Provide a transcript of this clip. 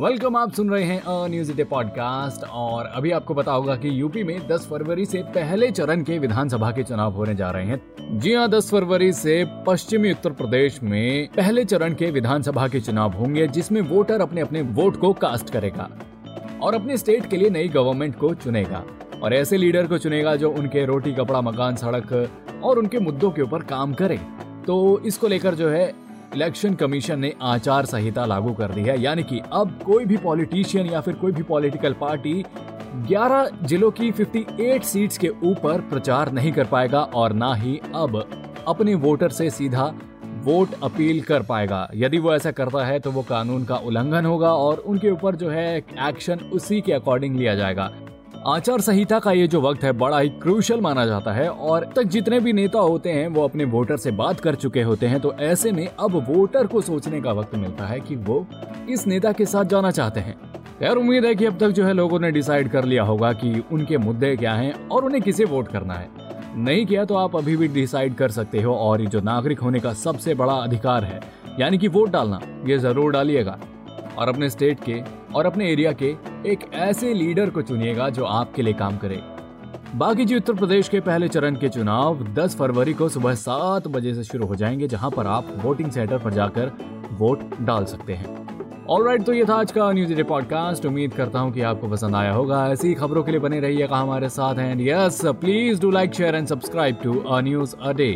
Welcome आप सुन रहे हैं अ न्यूज़ डे पॉडकास्ट और अभी आपको पता होगा कि यूपी में 10 फरवरी से पहले चरण के विधानसभा के चुनाव होने जा रहे हैं। जी हाँ 10 फरवरी से पश्चिमी उत्तर प्रदेश में पहले चरण के विधानसभा के चुनाव होंगे, जिसमें वोटर अपने अपने वोट को कास्ट करेगा और अपने स्टेट के लिए नई गवर्नमेंट को चुनेगा और ऐसे लीडर को चुनेगा जो उनके रोटी, कपड़ा, मकान, सड़क और उनके मुद्दों के ऊपर काम करे। तो इसको लेकर जो है इलेक्शन कमीशन ने आचार संहिता लागू कर दी है, यानी कि अब कोई भी पॉलिटिशियन या फिर कोई भी पॉलिटिकल पार्टी 11 जिलों की 58 सीट्स के ऊपर प्रचार नहीं कर पाएगा और ना ही अब अपने वोटर से सीधा वोट अपील कर पाएगा। यदि वो ऐसा करता है तो वो कानून का उल्लंघन होगा और उनके ऊपर जो है एक्शन उसी के अकॉर्डिंग लिया जाएगा। आचार संहिता का ये जो वक्त है, बड़ा ही क्रूशल माना जाता है और तक जितने भी नेता होते हैं, वो अपने वोटर से बात कर चुके होते हैं तो ऐसे में अब वोटर को सोचने का वक्त मिलता है कि वो इस नेता के साथ जाना चाहते हैं। खैर, उम्मीद है कि अब तक जो है लोगों ने डिसाइड कर लिया होगा कि उनके मुद्दे क्या हैं और उन्हें किसे वोट करना है। नहीं किया तो आप अभी भी डिसाइड कर सकते हो और ये जो नागरिक होने का सबसे बड़ा अधिकार है, यानी कि वोट डालना, ये ज़रूर डालिएगा। और अपने स्टेट के और अपने एरिया के एक ऐसे लीडर को चुनिएगा जो आपके लिए काम करे। बाकी जी, उत्तर प्रदेश के पहले चरण के चुनाव 10 फरवरी को सुबह सात बजे से शुरू हो जाएँगे, जहाँ पर आप वोटिंग सेंटर पर जाकर वोट डाल सकते हैं। ऑल राइट तो ये था आज का न्यूज़ डे पॉडकास्ट उम्मीद करता हूँ कि आपको पसंद आया होगा। ऐसी खबरों के लिए बने रहिएगा हमारे साथ। And yes please do like share and subscribe to a news a day